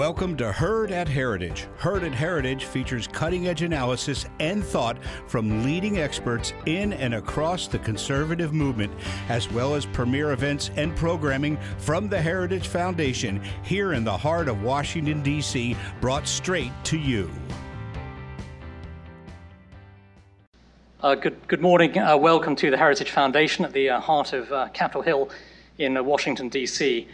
Welcome to Heard at Heritage. Heard at Heritage features cutting edge analysis and thought from leading experts in and across the conservative movement, as well as premier events and programming from the Heritage Foundation here in the heart of Washington, D.C., brought straight to you. Uh, good, good morning. Uh, welcome to the Heritage Foundation at the uh, heart of uh, Capitol Hill in uh, Washington, D.C.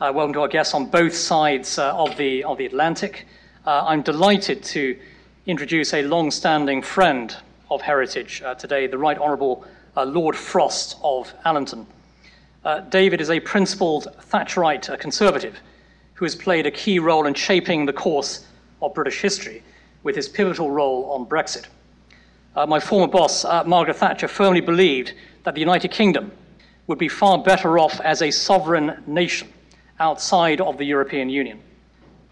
Uh, welcome to our guests on both sides uh, of, the, of the Atlantic. Uh, I'm delighted to introduce a long standing friend of heritage uh, today, the Right Honourable uh, Lord Frost of Allington. Uh, David is a principled Thatcherite conservative who has played a key role in shaping the course of British history with his pivotal role on Brexit. my former boss, Margaret Thatcher, firmly believed that the United Kingdom would be far better off as a sovereign nation outside of the European Union.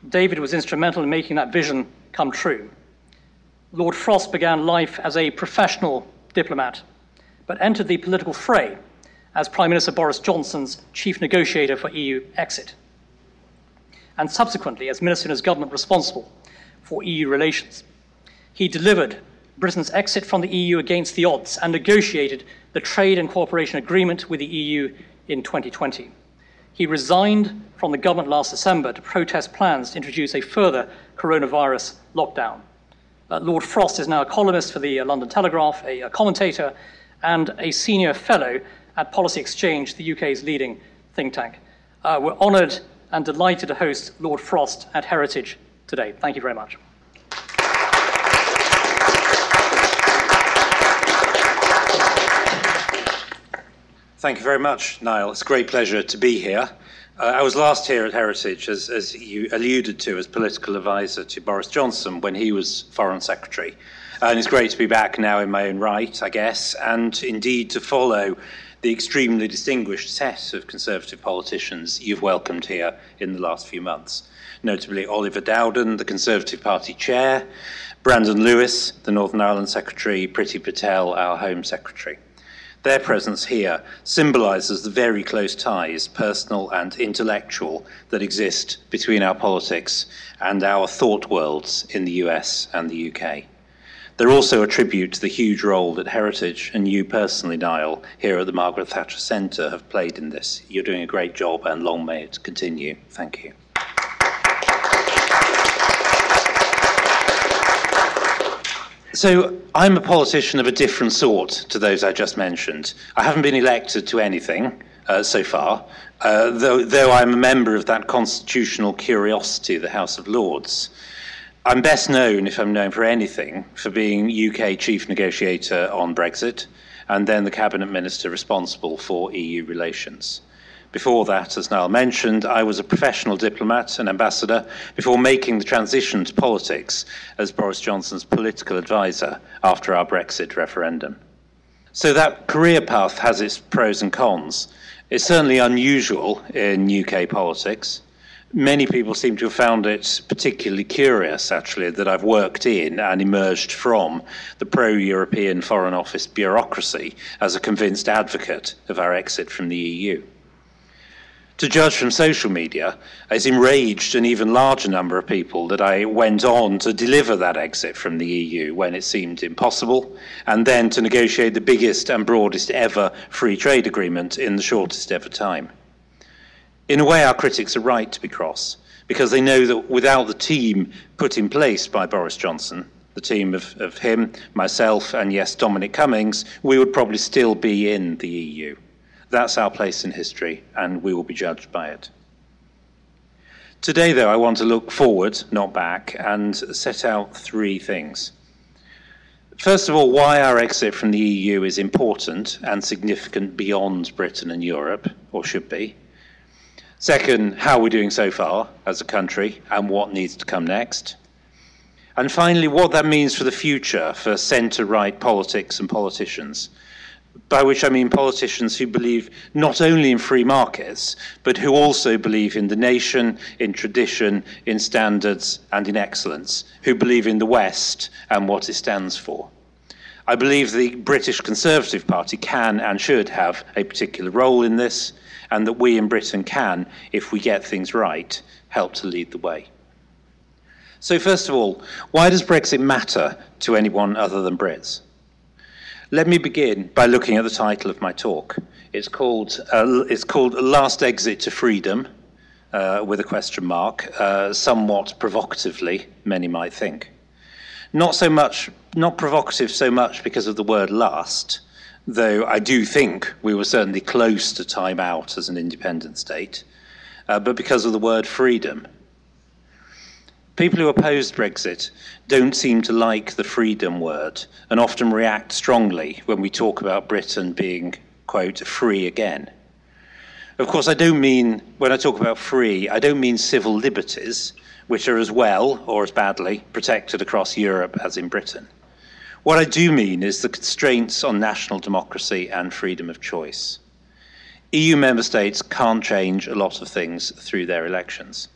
David was instrumental in making that vision come true. Lord Frost began life as a professional diplomat, but entered the political fray as Prime Minister Boris Johnson's chief negotiator for EU exit, and subsequently as minister in his government responsible for EU relations. He delivered Britain's exit from the EU against the odds and negotiated the trade and cooperation agreement with the EU in 2020. He resigned from the government last December to protest plans to introduce a further coronavirus lockdown. Uh, Lord Frost is now a columnist for the uh, London Telegraph, a, a, commentator, and a senior fellow at Policy Exchange, the UK's leading think tank. Uh, we're honoured and delighted to host Lord Frost at Heritage today. Thank you very much. Thank you very much, Nile. It's a great pleasure to be here. Uh, I was last here at Heritage, as, as, you alluded to, as political advisor to Boris Johnson when he was Foreign Secretary. And it's great to be back now in my own right, I guess, and indeed to follow the extremely distinguished set of Conservative politicians you've welcomed here in the last few months. Notably, Oliver Dowden, the Conservative Party chair, Brandon Lewis, the Northern Ireland Secretary, Priti Patel, our Home Secretary. Their presence here symbolises the very close ties, personal and intellectual, that exist between our politics and our thought worlds in the US and the UK. They're also a tribute to the huge role that Heritage and you personally, Nile, here at the Margaret Thatcher Centre have played in this. You're doing a great job and long may it continue. Thank you. So, I'm a politician of a different sort to those I just mentioned. I haven't been elected to anything uh, so far, uh, though, though I'm a member of that constitutional curiosity, the House of Lords. I'm best known, if I'm known for anything, for being UK chief negotiator on Brexit and then the cabinet minister responsible for EU relations. Before that, as Nile mentioned, I was a professional diplomat and ambassador before making the transition to politics as Boris Johnson's political advisor after our Brexit referendum. So that career path has its pros and cons. It's certainly unusual in UK politics. Many people seem to have found it particularly curious, actually, that I've worked in and emerged from the pro European Foreign Office bureaucracy as a convinced advocate of our exit from the EU. To judge from social media, it's enraged an even larger number of people that I went on to deliver that exit from the EU when it seemed impossible, and then to negotiate the biggest and broadest ever free trade agreement in the shortest ever time. In a way, our critics are right to be cross, because they know that without the team put in place by Boris Johnson, the team of, of him, myself, and yes, Dominic Cummings, we would probably still be in the EU. That's our place in history, and we will be judged by it. Today, though, I want to look forward, not back, and set out three things. First of all, why our exit from the EU is important and significant beyond Britain and Europe, or should be. Second, how we're doing so far as a country and what needs to come next. And finally, what that means for the future for centre right politics and politicians by which I mean politicians who believe not only in free markets, but who also believe in the nation, in tradition, in standards, and in excellence, who believe in the West and what it stands for. I believe the British Conservative Party can and should have a particular role in this, and that we in Britain can, if we get things right, help to lead the way. So, first of all, why does Brexit matter to anyone other than Brits? Let me begin by looking at the title of my talk. It's called, uh, it's called Last Exit to Freedom, uh, with a question mark, uh, somewhat provocatively, many might think. Not so much, not provocative so much because of the word last, though I do think we were certainly close to time out as an independent state, uh, but because of the word freedom. People who oppose Brexit don't seem to like the freedom word and often react strongly when we talk about Britain being, quote, free again. Of course, I don't mean, when I talk about free, I don't mean civil liberties, which are as well or as badly protected across Europe as in Britain. What I do mean is the constraints on national democracy and freedom of choice. EU member states can't change a lot of things through their elections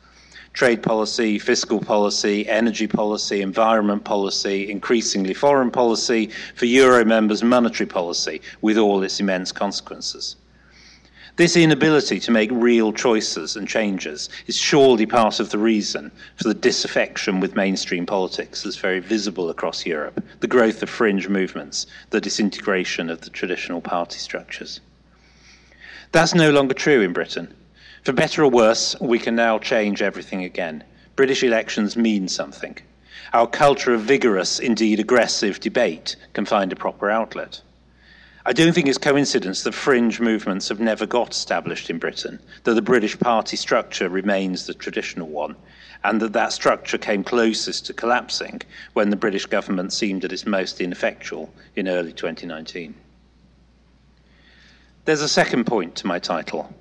trade policy, fiscal policy, energy policy, environment policy, increasingly foreign policy, for Euro members, monetary policy, with all its immense consequences. This inability to make real choices and changes is surely part of the reason for the disaffection with mainstream politics that's very visible across Europe, the growth of fringe movements, the disintegration of the traditional party structures. That's no longer true in Britain. For better or worse, we can now change everything again. British elections mean something. Our culture of vigorous, indeed aggressive debate can find a proper outlet. I don't think it's coincidence that fringe movements have never got established in Britain, that the British party structure remains the traditional one, and that that structure came closest to collapsing when the British government seemed at its most ineffectual in early 2019. There's a second point to my title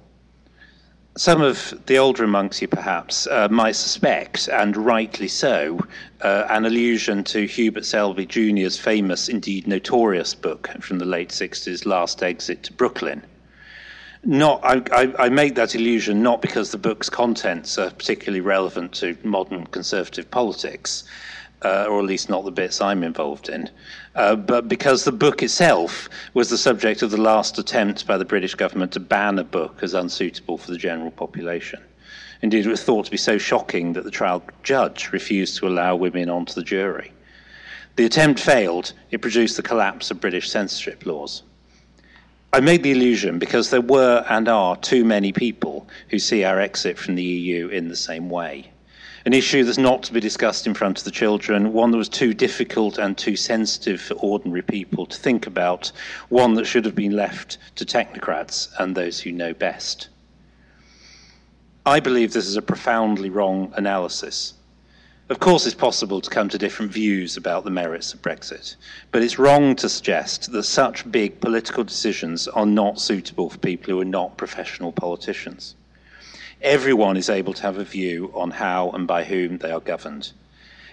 some of the older amongst you perhaps uh, might suspect, and rightly so, uh, an allusion to Hubert Selby Jr.'s famous, indeed notorious book from the late 60s, Last Exit to Brooklyn. Not, I, I, I make that allusion not because the book's contents are particularly relevant to modern conservative politics, uh, or at least not the bits I'm involved in, uh, but because the book itself was the subject of the last attempt by the British government to ban a book as unsuitable for the general population. Indeed, it was thought to be so shocking that the trial judge refused to allow women onto the jury. The attempt failed, it produced the collapse of British censorship laws. I make the illusion because there were and are too many people who see our exit from the EU in the same way an issue that's not to be discussed in front of the children, one that was too difficult and too sensitive for ordinary people to think about, one that should have been left to technocrats and those who know best. I believe this is a profoundly wrong analysis. Of course, it's possible to come to different views about the merits of Brexit, but it's wrong to suggest that such big political decisions are not suitable for people who are not professional politicians everyone is able to have a view on how and by whom they are governed.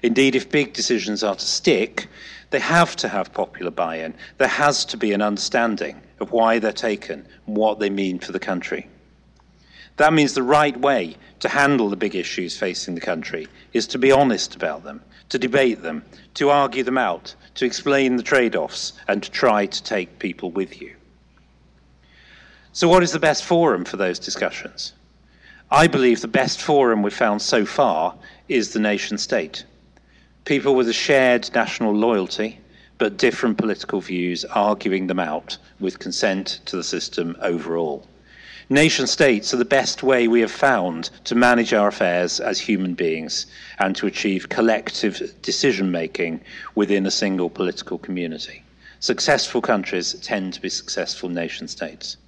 Indeed, if big decisions are to stick, they have to have popular buy in. There has to be an understanding of why they're taken and what they mean for the country. That means the right way to handle the big issues facing the country is to be honest about them, to debate them, to argue them out, to explain the trade offs, and to try to take people with you. So, what is the best forum for those discussions? I believe the best forum we've found so far is the nation state. People with a shared national loyalty, but different political views arguing them out with consent to the system overall. Nation states are the best way we have found to manage our affairs as human beings and to achieve collective decision making within a single political community. Successful countries tend to be successful nation states.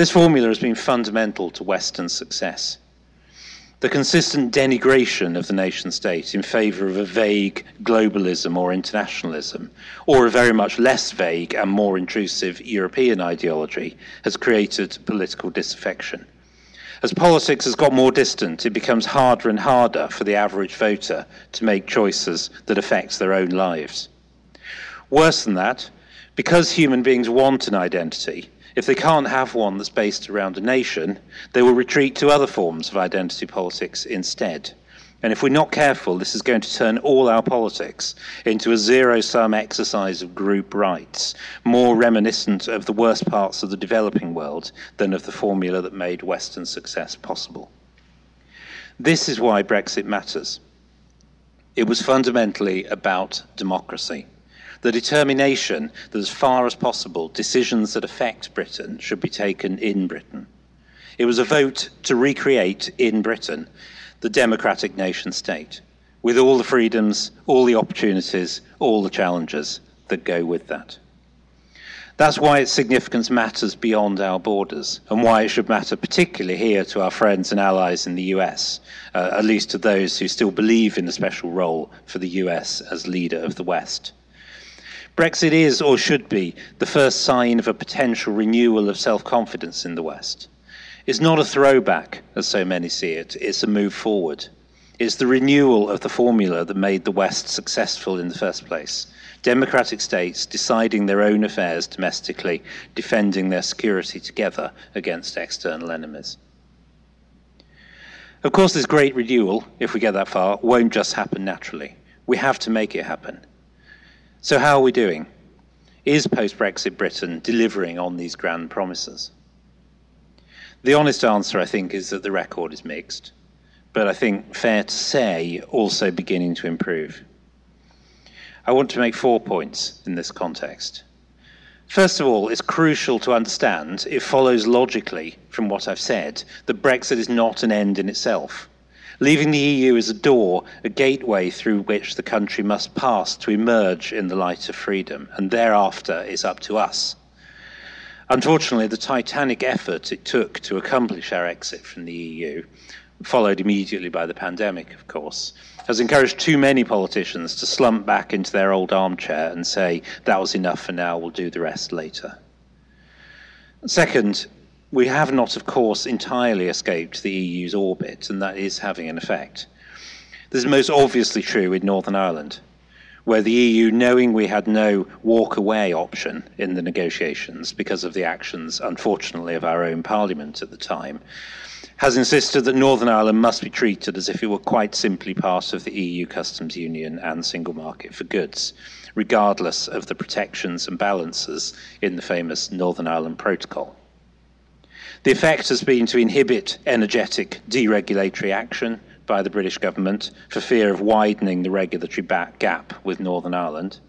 This formula has been fundamental to Western success. The consistent denigration of the nation state in favor of a vague globalism or internationalism, or a very much less vague and more intrusive European ideology, has created political disaffection. As politics has got more distant, it becomes harder and harder for the average voter to make choices that affect their own lives. Worse than that, because human beings want an identity, if they can't have one that's based around a nation, they will retreat to other forms of identity politics instead. And if we're not careful, this is going to turn all our politics into a zero sum exercise of group rights, more reminiscent of the worst parts of the developing world than of the formula that made Western success possible. This is why Brexit matters. It was fundamentally about democracy. The determination that, as far as possible, decisions that affect Britain should be taken in Britain. It was a vote to recreate in Britain the democratic nation state, with all the freedoms, all the opportunities, all the challenges that go with that. That's why its significance matters beyond our borders, and why it should matter particularly here to our friends and allies in the US, uh, at least to those who still believe in the special role for the US as leader of the West. Brexit is, or should be, the first sign of a potential renewal of self confidence in the West. It's not a throwback, as so many see it, it's a move forward. It's the renewal of the formula that made the West successful in the first place democratic states deciding their own affairs domestically, defending their security together against external enemies. Of course, this great renewal, if we get that far, won't just happen naturally. We have to make it happen. So, how are we doing? Is post Brexit Britain delivering on these grand promises? The honest answer, I think, is that the record is mixed, but I think fair to say also beginning to improve. I want to make four points in this context. First of all, it's crucial to understand, it follows logically from what I've said, that Brexit is not an end in itself. Leaving the EU is a door, a gateway through which the country must pass to emerge in the light of freedom, and thereafter is up to us. Unfortunately, the titanic effort it took to accomplish our exit from the EU, followed immediately by the pandemic, of course, has encouraged too many politicians to slump back into their old armchair and say, that was enough for now, we'll do the rest later. Second, we have not, of course, entirely escaped the EU's orbit, and that is having an effect. This is most obviously true in Northern Ireland, where the EU, knowing we had no walk away option in the negotiations because of the actions, unfortunately, of our own parliament at the time, has insisted that Northern Ireland must be treated as if it were quite simply part of the EU customs union and single market for goods, regardless of the protections and balances in the famous Northern Ireland Protocol. The effect has been to inhibit energetic deregulatory action by the British government for fear of widening the regulatory gap with Northern Ireland,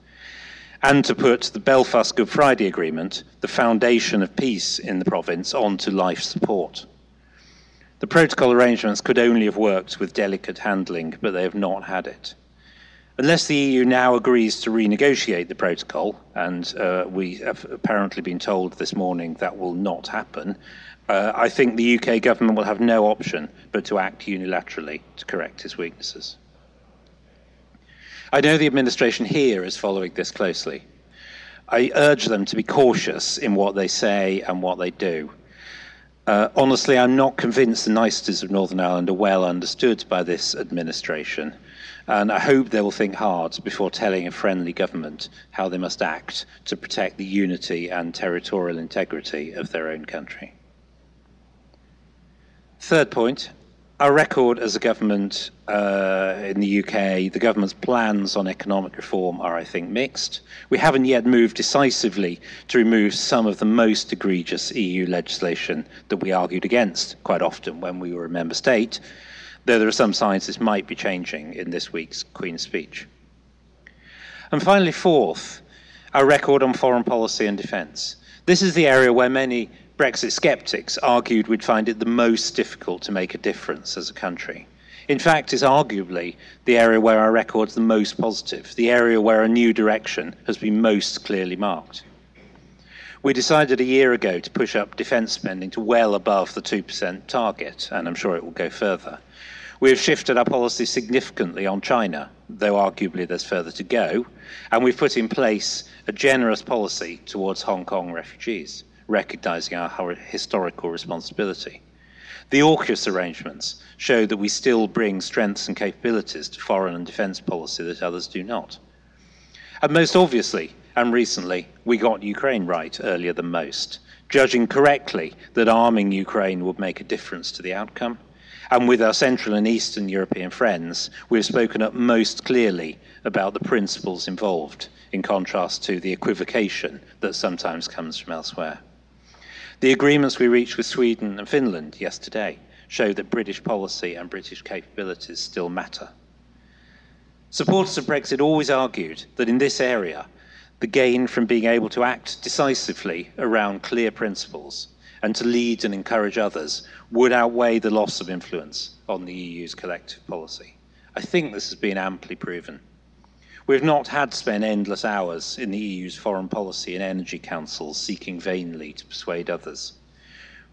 and to put the Belfast Good Friday Agreement, the foundation of peace in the province, onto life support. The protocol arrangements could only have worked with delicate handling, but they have not had it. Unless the EU now agrees to renegotiate the protocol, and uh, we have apparently been told this morning that will not happen, uh, I think the UK government will have no option but to act unilaterally to correct its weaknesses. I know the administration here is following this closely. I urge them to be cautious in what they say and what they do. Uh, honestly, I'm not convinced the niceties of Northern Ireland are well understood by this administration, and I hope they will think hard before telling a friendly government how they must act to protect the unity and territorial integrity of their own country. Third point our record as a government uh, in the UK, the government's plans on economic reform are, I think, mixed. We haven't yet moved decisively to remove some of the most egregious EU legislation that we argued against quite often when we were a member state, though there are some signs this might be changing in this week's Queen's speech. And finally, fourth, our record on foreign policy and defence. This is the area where many Brexit skeptics argued we'd find it the most difficult to make a difference as a country. In fact, it's arguably the area where our record's the most positive, the area where a new direction has been most clearly marked. We decided a year ago to push up defence spending to well above the 2% target, and I'm sure it will go further. We have shifted our policy significantly on China, though arguably there's further to go, and we've put in place a generous policy towards Hong Kong refugees recognising our historical responsibility. The AUKUS arrangements show that we still bring strengths and capabilities to foreign and defence policy that others do not. And most obviously, and recently, we got Ukraine right earlier than most, judging correctly that arming Ukraine would make a difference to the outcome. And with our Central and Eastern European friends, we have spoken up most clearly about the principles involved, in contrast to the equivocation that sometimes comes from elsewhere. The agreements we reached with Sweden and Finland yesterday show that British policy and British capabilities still matter. Supporters of Brexit always argued that in this area, the gain from being able to act decisively around clear principles and to lead and encourage others would outweigh the loss of influence on the EU's collective policy. I think this has been amply proven. We've not had to spend endless hours in the EU's foreign policy and energy councils seeking vainly to persuade others.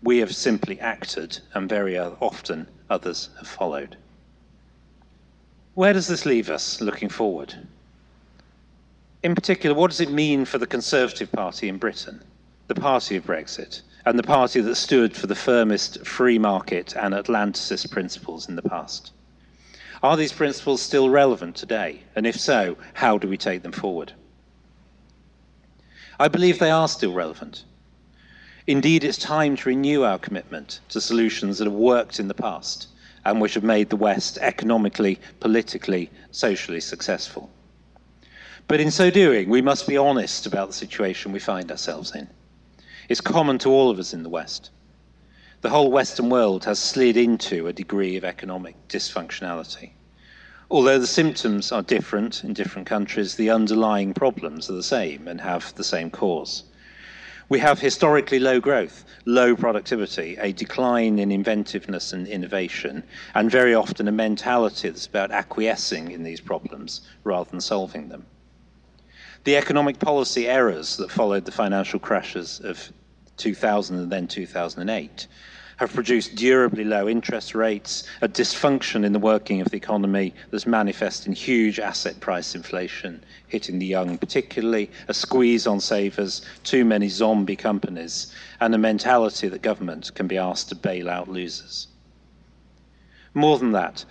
We have simply acted, and very often others have followed. Where does this leave us looking forward? In particular, what does it mean for the Conservative Party in Britain, the party of Brexit, and the party that stood for the firmest free market and Atlanticist principles in the past? Are these principles still relevant today? And if so, how do we take them forward? I believe they are still relevant. Indeed, it's time to renew our commitment to solutions that have worked in the past and which have made the West economically, politically, socially successful. But in so doing, we must be honest about the situation we find ourselves in. It's common to all of us in the West. The whole Western world has slid into a degree of economic dysfunctionality. Although the symptoms are different in different countries, the underlying problems are the same and have the same cause. We have historically low growth, low productivity, a decline in inventiveness and innovation, and very often a mentality that's about acquiescing in these problems rather than solving them. The economic policy errors that followed the financial crashes of 2000 and then 2008 have produced durably low interest rates, a dysfunction in the working of the economy that's manifest in huge asset price inflation, hitting the young particularly, a squeeze on savers, too many zombie companies, and a mentality that government can be asked to bail out losers. More than that,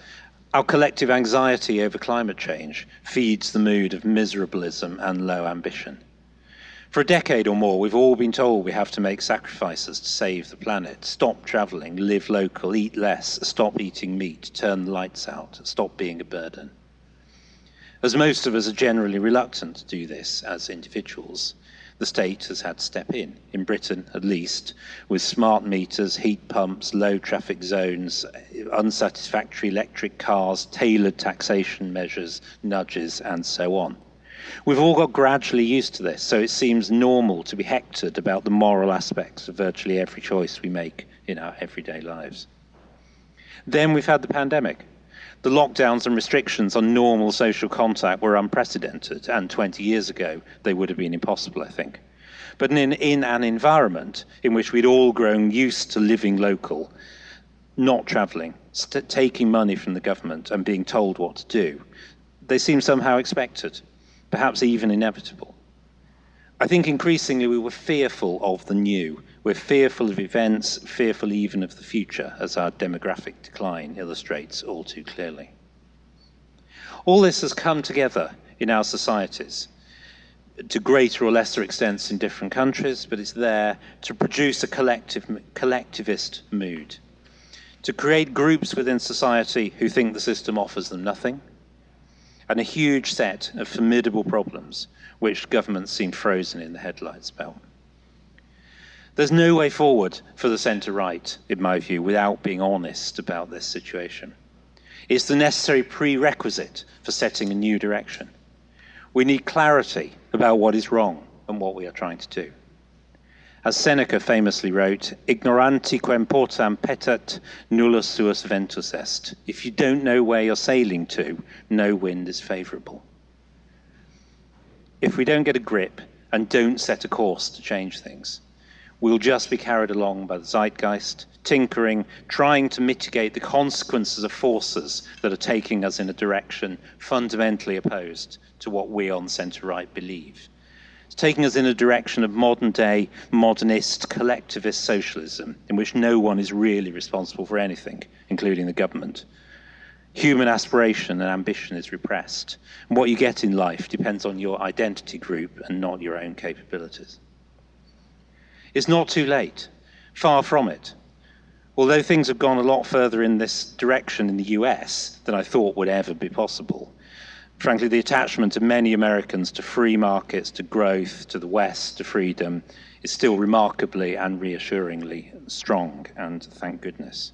our collective anxiety over climate change feeds the mood of miserablism and low ambition. For a decade or more, we've all been told we have to make sacrifices to save the planet, stop traveling, live local, eat less, stop eating meat, turn the lights out, stop being a burden. As most of us are generally reluctant to do this as individuals, the state has had to step in, in Britain at least, with smart meters, heat pumps, low traffic zones, unsatisfactory electric cars, tailored taxation measures, nudges, and so on. We've all got gradually used to this, so it seems normal to be hectored about the moral aspects of virtually every choice we make in our everyday lives. Then we've had the pandemic. The lockdowns and restrictions on normal social contact were unprecedented, and 20 years ago they would have been impossible, I think. But in, in an environment in which we'd all grown used to living local, not travelling, st- taking money from the government, and being told what to do, they seem somehow expected perhaps even inevitable. I think increasingly we were fearful of the new. We're fearful of events, fearful even of the future, as our demographic decline illustrates all too clearly. All this has come together in our societies to greater or lesser extents in different countries, but it's there to produce a collective, collectivist mood, to create groups within society who think the system offers them nothing and a huge set of formidable problems which governments seem frozen in the headlights about. There's no way forward for the centre right, in my view, without being honest about this situation. It's the necessary prerequisite for setting a new direction. We need clarity about what is wrong and what we are trying to do. As Seneca famously wrote, ignoranti quem portam petat, nullus suus ventus est. If you don't know where you're sailing to, no wind is favorable. If we don't get a grip and don't set a course to change things, we'll just be carried along by the zeitgeist, tinkering, trying to mitigate the consequences of forces that are taking us in a direction fundamentally opposed to what we on centre right believe taking us in a direction of modern day, modernist, collectivist socialism, in which no one is really responsible for anything, including the government. Human aspiration and ambition is repressed. And what you get in life depends on your identity group and not your own capabilities. It's not too late. Far from it. Although things have gone a lot further in this direction in the US than I thought would ever be possible, frankly, the attachment of many Americans to free markets, to growth, to the West, to freedom, is still remarkably and reassuringly strong, and thank goodness.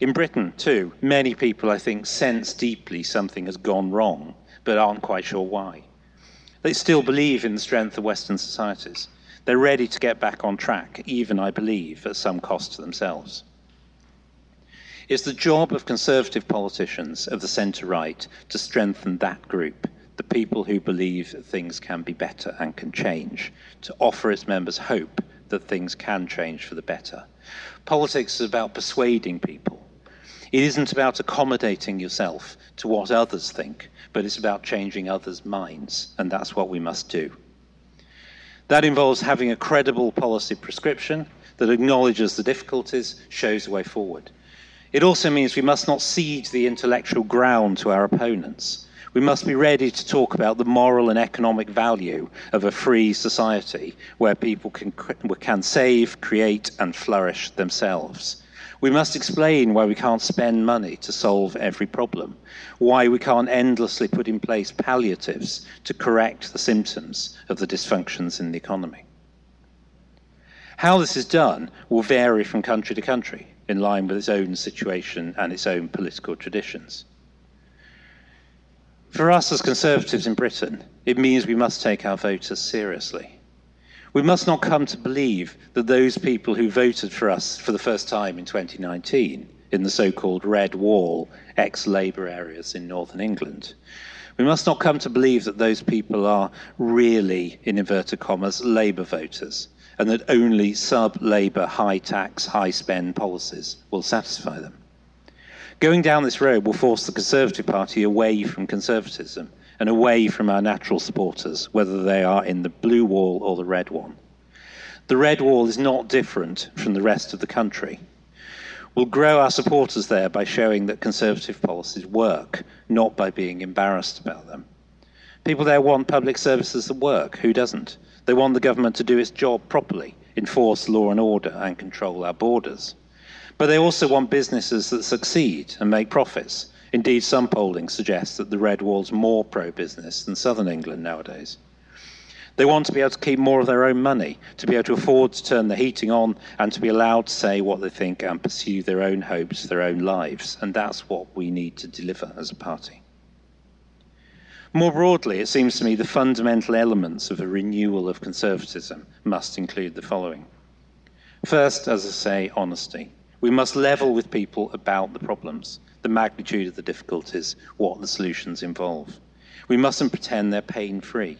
In Britain, too, many people, I think, sense deeply something has gone wrong, but aren't quite sure why. They still believe in the strength of Western societies. They're ready to get back on track, even, I believe, at some cost to themselves. It's the job of conservative politicians of the centre right to strengthen that group, the people who believe that things can be better and can change, to offer its members hope that things can change for the better. Politics is about persuading people, it isn't about accommodating yourself to what others think, but it's about changing others' minds, and that's what we must do. That involves having a credible policy prescription that acknowledges the difficulties, shows the way forward. It also means we must not cede the intellectual ground to our opponents. We must be ready to talk about the moral and economic value of a free society where people can, can save, create, and flourish themselves. We must explain why we can't spend money to solve every problem, why we can't endlessly put in place palliatives to correct the symptoms of the dysfunctions in the economy. How this is done will vary from country to country in line with its own situation and its own political traditions. For us as Conservatives in Britain, it means we must take our voters seriously. We must not come to believe that those people who voted for us for the first time in 2019 in the so called Red Wall ex Labour areas in northern England, we must not come to believe that those people are really, in inverted commas, Labour voters and that only sub Labour high tax, high spend policies will satisfy them. Going down this road will force the Conservative Party away from conservatism and away from our natural supporters, whether they are in the blue wall or the red one. The red wall is not different from the rest of the country. We'll grow our supporters there by showing that conservative policies work, not by being embarrassed about them. People there want public services that work. Who doesn't? They want the government to do its job properly, enforce law and order, and control our borders. But they also want businesses that succeed and make profits, Indeed, some polling suggests that the Red Wall's more pro business than southern England nowadays. They want to be able to keep more of their own money, to be able to afford to turn the heating on, and to be allowed to say what they think and pursue their own hopes, their own lives. And that's what we need to deliver as a party. More broadly, it seems to me the fundamental elements of a renewal of conservatism must include the following. First, as I say, honesty. We must level with people about the problems the magnitude of the difficulties, what the solutions involve. We mustn't pretend they're pain free.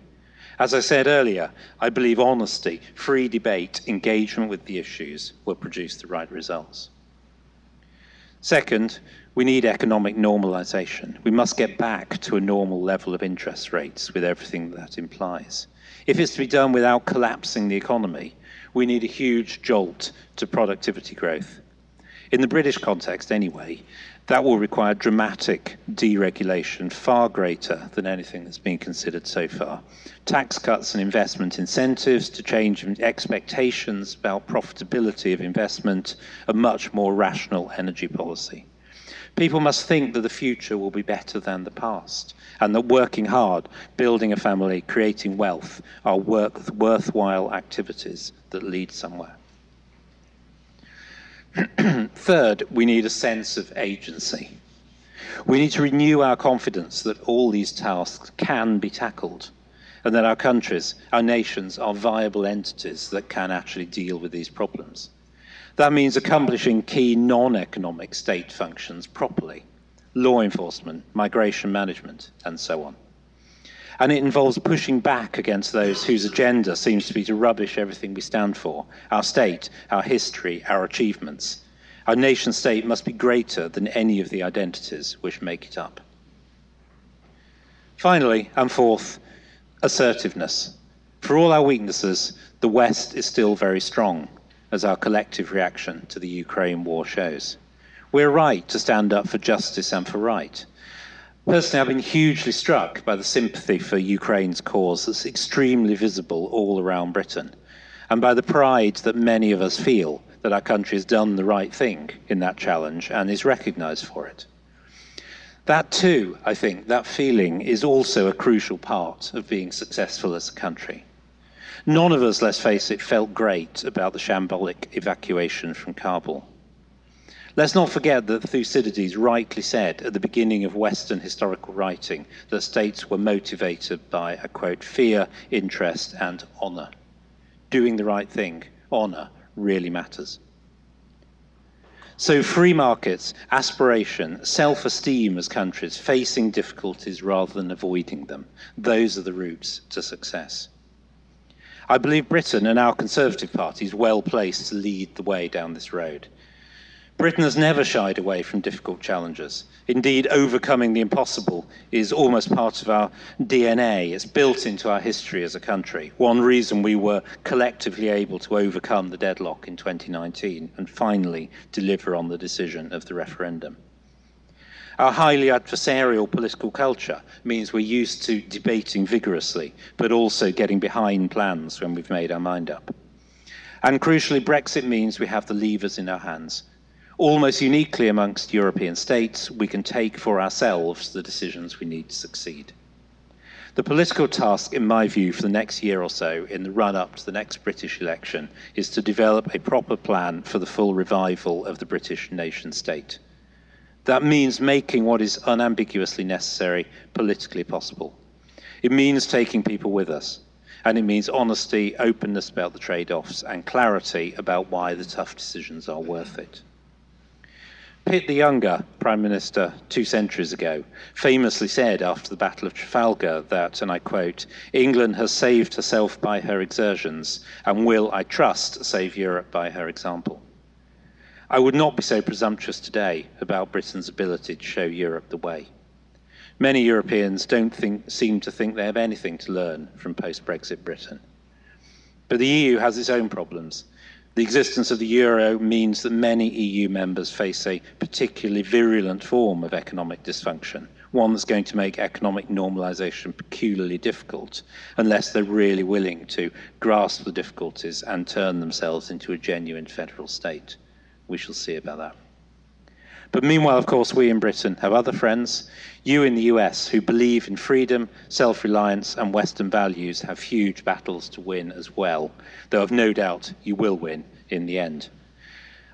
As I said earlier, I believe honesty, free debate, engagement with the issues will produce the right results. Second, we need economic normalization. We must get back to a normal level of interest rates with everything that implies. If it's to be done without collapsing the economy, we need a huge jolt to productivity growth. In the British context, anyway, that will require dramatic deregulation, far greater than anything that's been considered so far. Tax cuts and investment incentives to change expectations about profitability of investment, a much more rational energy policy. People must think that the future will be better than the past, and that working hard, building a family, creating wealth are work, worthwhile activities that lead somewhere. Third, we need a sense of agency. We need to renew our confidence that all these tasks can be tackled and that our countries, our nations, are viable entities that can actually deal with these problems. That means accomplishing key non economic state functions properly law enforcement, migration management, and so on and it involves pushing back against those whose agenda seems to be to rubbish everything we stand for our state, our history, our achievements. Our nation state must be greater than any of the identities which make it up. Finally, and fourth, assertiveness. For all our weaknesses, the West is still very strong, as our collective reaction to the Ukraine war shows. We're right to stand up for justice and for right. Personally, I've been hugely struck by the sympathy for Ukraine's cause that's extremely visible all around Britain, and by the pride that many of us feel that our country has done the right thing in that challenge and is recognised for it. That, too, I think, that feeling is also a crucial part of being successful as a country. None of us, let's face it, felt great about the shambolic evacuation from Kabul. Let's not forget that Thucydides rightly said at the beginning of Western historical writing that states were motivated by a quote, fear, interest, and honor. Doing the right thing, honor, really matters. So, free markets, aspiration, self esteem as countries, facing difficulties rather than avoiding them, those are the routes to success. I believe Britain and our Conservative Party is well placed to lead the way down this road. Britain has never shied away from difficult challenges. Indeed, overcoming the impossible is almost part of our DNA. It's built into our history as a country. One reason we were collectively able to overcome the deadlock in 2019 and finally deliver on the decision of the referendum. Our highly adversarial political culture means we're used to debating vigorously, but also getting behind plans when we've made our mind up. And crucially, Brexit means we have the levers in our hands almost uniquely amongst European states, we can take for ourselves the decisions we need to succeed. The political task, in my view, for the next year or so, in the run up to the next British election, is to develop a proper plan for the full revival of the British nation state. That means making what is unambiguously necessary politically possible. It means taking people with us. And it means honesty, openness about the trade offs, and clarity about why the tough decisions are worth it. Pitt the Younger, Prime Minister two centuries ago, famously said after the Battle of Trafalgar that, and I quote, England has saved herself by her exertions and will, I trust, save Europe by her example. I would not be so presumptuous today about Britain's ability to show Europe the way. Many Europeans don't think, seem to think they have anything to learn from post Brexit Britain. But the EU has its own problems the existence of the euro means that many EU members face a particularly virulent form of economic dysfunction, one that's going to make economic normalisation peculiarly difficult unless they're really willing to grasp the difficulties and turn themselves into a genuine federal state. We shall see about that. But meanwhile, of course, we in Britain have other friends. You in the US, who believe in freedom, self reliance, and Western values, have huge battles to win as well, though I've no doubt you will win in the end.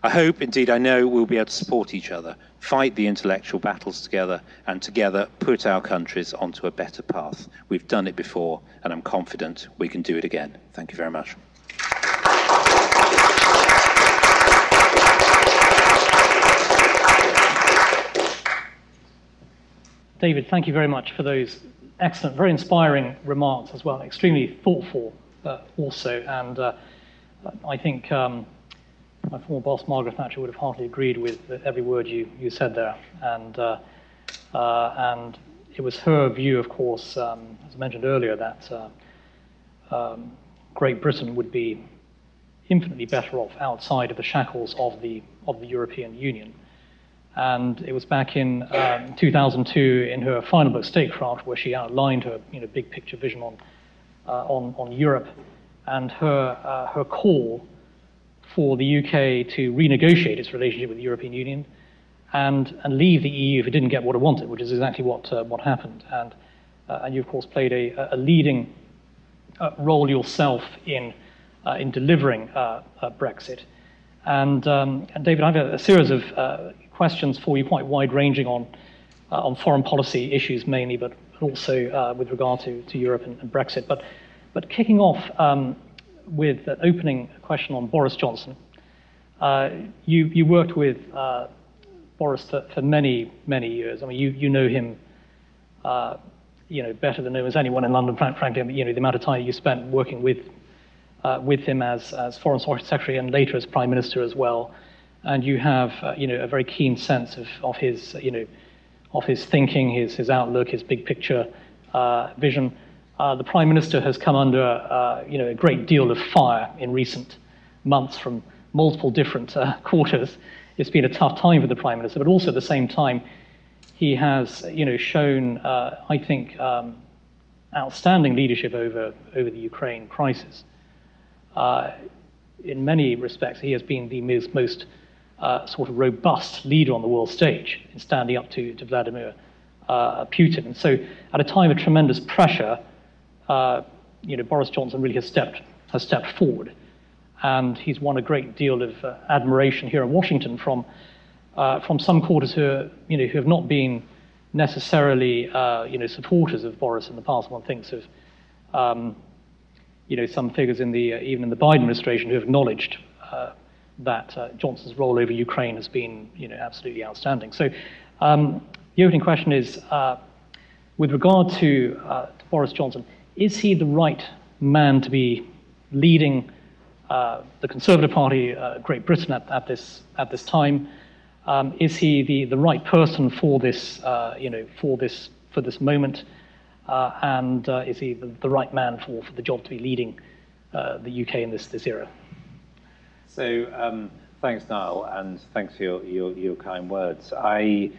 I hope, indeed, I know we'll be able to support each other, fight the intellectual battles together, and together put our countries onto a better path. We've done it before, and I'm confident we can do it again. Thank you very much. David, thank you very much for those excellent, very inspiring remarks as well, extremely thoughtful also. And uh, I think um, my former boss, Margaret Thatcher, would have heartily agreed with every word you, you said there. And, uh, uh, and it was her view, of course, um, as I mentioned earlier, that uh, um, Great Britain would be infinitely better off outside of the shackles of the, of the European Union. And it was back in um, 2002 in her final book, Statecraft, where she outlined her you know, big picture vision on, uh, on, on Europe and her, uh, her call for the UK to renegotiate its relationship with the European Union and, and leave the EU if it didn't get what it wanted, which is exactly what, uh, what happened. And, uh, and you, of course, played a, a leading uh, role yourself in, uh, in delivering Brexit. And, um, and, David, I have a, a series of questions for you, quite wide ranging on, uh, on foreign policy issues mainly, but also uh, with regard to, to Europe and, and, Brexit. But, but kicking off um, with an opening question on Boris Johnson. Uh, you, you worked with uh, Boris for, for, many, many years. I mean, you, you know him uh, you know, better than almost anyone in London, frankly. You know, the amount of time you spent working with, with him as, as Foreign Secretary and later as Prime Minister as well and you have uh, you know a very keen sense of, of his you know of his thinking, his his outlook, his big picture uh, vision. Uh, the prime minister has come under uh, you know a great deal of fire in recent months from multiple different uh, quarters. It's been a tough time for the prime minister, but also at the same time, he has you know shown uh, I think um, outstanding leadership over over the Ukraine crisis. in many respects, he has been the most, most uh, sort of robust leader on the world stage in standing up to, to Vladimir uh, Putin. And so, at a time of tremendous pressure, uh, you know, Boris Johnson really has stepped has stepped forward, and he's won a great deal of uh, admiration here in Washington from uh, from some quarters who, are, you know, who have not been necessarily, uh, you know, supporters of Boris in the past. One thinks of, um, you know, some figures in the, even in the Biden administration who have acknowledged that uh, Johnson's role over Ukraine has been, you know, absolutely outstanding. So um, the opening question is, uh, with regard to, to, Boris Johnson, is he the right man to be leading the Conservative Party, Great Britain at, at, this, at this time? Um, is he the, the right person for this, uh, you know, for this, for this moment? Uh, and uh, is he the, the, right man for, for the job to be leading uh, the UK in this, this era? So, um, thanks, Nile, and thanks for your, your, your kind words. I,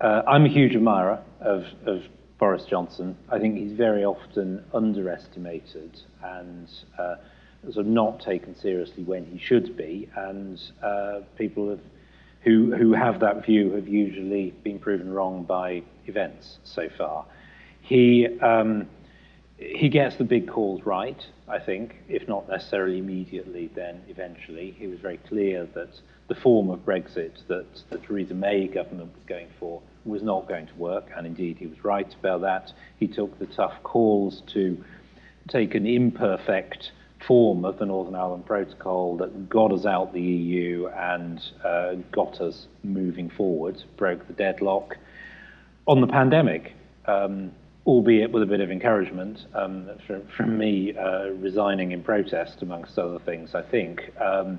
uh, I'm a huge admirer of, of Boris Johnson. I think he's very often underestimated and uh, sort of not taken seriously when he should be, and people have who, who have that view have usually been proven wrong by events so far. He, um, he gets the big calls right, I think, if not necessarily immediately, then eventually. He was very clear that the form of Brexit that the Theresa May government was going for was not going to work, and indeed he was right about that. He took the tough calls to take an imperfect form of the Northern Ireland Protocol that got us out the EU and uh, got us moving forward, broke the deadlock. On the pandemic, um, albeit with a bit of encouragement um, from, from, me uh, resigning in protest, amongst other things, I think, um,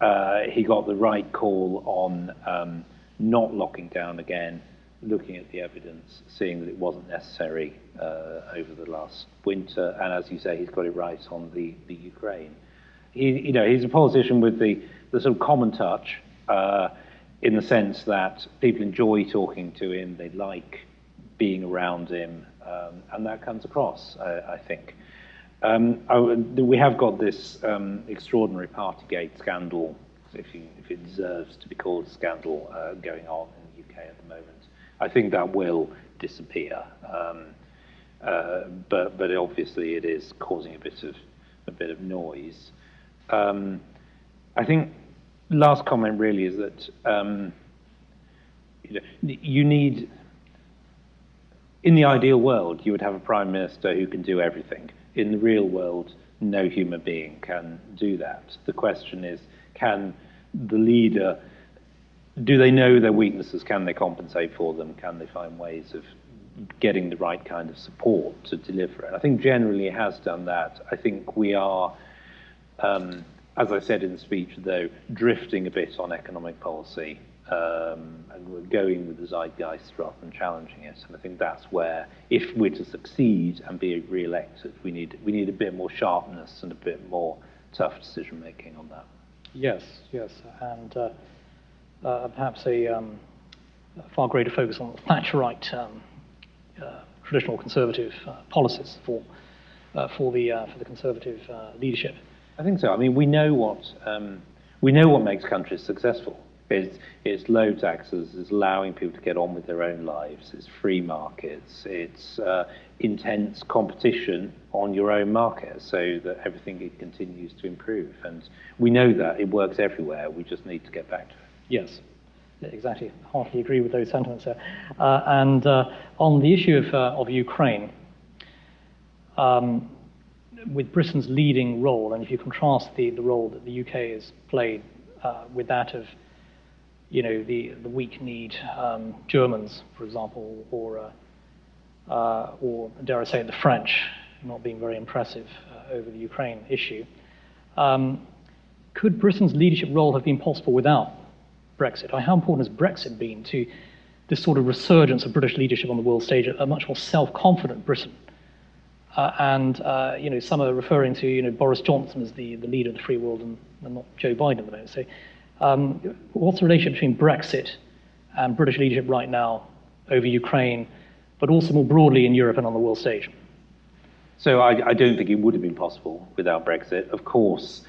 uh, he got the right call on um, not locking down again looking at the evidence, seeing that it wasn't necessary uh, over the last winter, and as you say, he's got it right on the, the Ukraine. He, you know, he's a politician with the, the sort of common touch, uh, in the sense that people enjoy talking to him, they like being around him, um, and that comes across, I, I think. Um, I, we have got this um, extraordinary Partygate scandal, if, you, if, it deserves to be called a scandal, uh, going on in the UK at the moment. I think that will disappear. Um, uh, but but obviously it is causing a bit of a bit of noise. Um, I think last comment really is that um, you, know, you need in the ideal world you would have a prime minister who can do everything. In the real world, no human being can do that. The question is, can the leader do they know their weaknesses? Can they compensate for them? Can they find ways of getting the right kind of support to deliver it? I think generally it has done that. I think we are, um, as I said in the speech, though, drifting a bit on economic policy. Um, and we're going with the zeitgeist rather than challenging it. And I think that's where, if we're to succeed and be re-elected, we need we need a bit more sharpness and a bit more tough decision making on that. Yes, yes, and. Uh, uh, perhaps a, um, a, far greater focus on Thatcherite um, uh, traditional conservative uh, policies for uh, for the uh, for the conservative leadership. I think so. I mean, we know what um, we know what makes countries successful. It's, it's low taxes, it's allowing people to get on with their own lives, it's free markets, it's uh, intense competition on your own market so that everything continues to improve. And we know that it works everywhere, we just need to get back to it. Yes, exactly. Heartily agree with those sentiments there. Uh, and uh, on the issue of, uh, of Ukraine, um, with Britain's leading role, and if you contrast the, the role that the UK has played uh, with that of, you know, the, the weak-kneed um, Germans, for example, or, uh, uh, or dare I say the French, not being very impressive over the Ukraine issue, um, could Britain's leadership role have been possible without Brexit? How important has Brexit been to this sort of resurgence of British leadership on the world stage, a much more self-confident Britain? Uh, and uh, you know, some are referring to you know Boris Johnson as the, the leader of the free world and, and not Joe Biden at the moment. So, um, what's the relationship between Brexit and British leadership right now over Ukraine, but also more broadly in Europe and on the world stage? So I, I don't think it would have been possible without Brexit. Of course,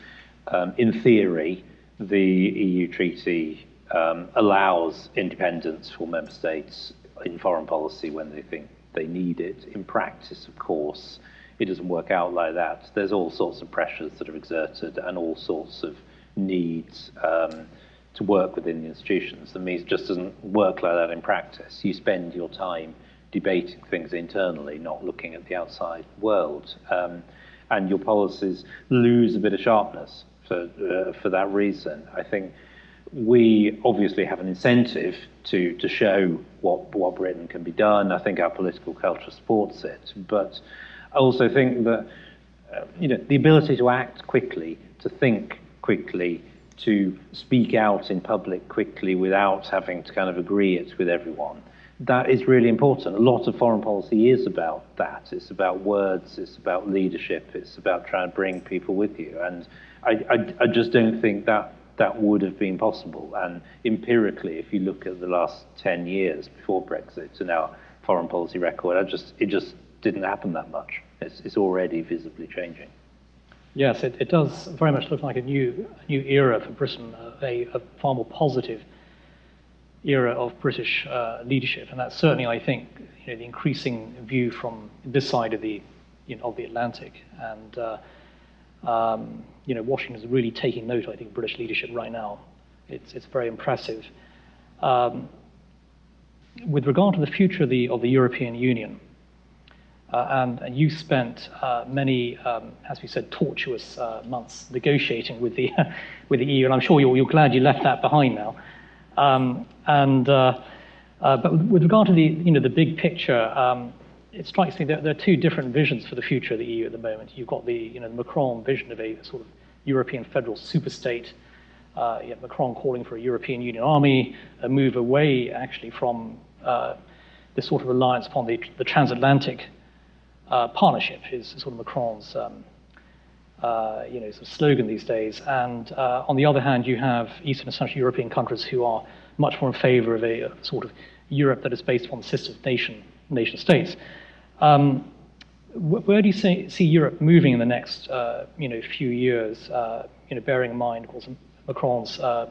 um, in theory, the EU treaty um, allows independence for member states in foreign policy when they think they need it. In practice, of course, it doesn't work out like that. There's all sorts of pressures that are exerted and all sorts of needs um, to work within the institutions. The means just doesn't work like that in practice. You spend your time debating things internally, not looking at the outside world. Um, and your policies lose a bit of sharpness for, uh, for that reason. I think we obviously have an incentive to, to show what, what Britain can be done. I think our political culture supports it. But I also think that uh, you know, the ability to act quickly, to think quickly, to speak out in public quickly without having to kind of agree it with everyone, that is really important. A lot of foreign policy is about that. It's about words, it's about leadership, it's about trying to bring people with you. And I, I, I just don't think that that would have been possible. And empirically, if you look at the last 10 years before Brexit and our foreign policy record, I just, it just didn't happen that much. It's, it's already visibly changing. Yes, it, it does very much look like a new, new era for Britain, a, a far more positive era of British uh, leadership. And that's certainly, I think, you know, the increasing view from this side of the, you know, of the Atlantic. And uh, um, you know, Washington is really taking note, I think, British leadership right now. It's, it's very impressive. Um, with regard to the future of the, of the European Union, uh, and, and, you spent uh, many, um, as we said, tortuous uh, months negotiating with the, with the EU, and I'm sure you're, you're glad you left that behind now. Um, and, uh, uh, but with regard to the, you know, the big picture, um, it strikes me that there are two different visions for the future of the EU at the moment. You've got the, you know, the Macron vision of a sort of European federal superstate. Uh, Macron calling for a European Union army, a move away actually from uh, this sort of reliance upon the, the transatlantic uh, partnership is sort of Macron's um, uh, you know, sort of slogan these days. And uh, on the other hand, you have Eastern and Central European countries who are much more in favor of a, a sort of Europe that is based upon the system of nation, nation states. Um, where do you see, see, Europe moving in the next uh, you know, few years, uh, you know, bearing in mind, of course, Macron's uh,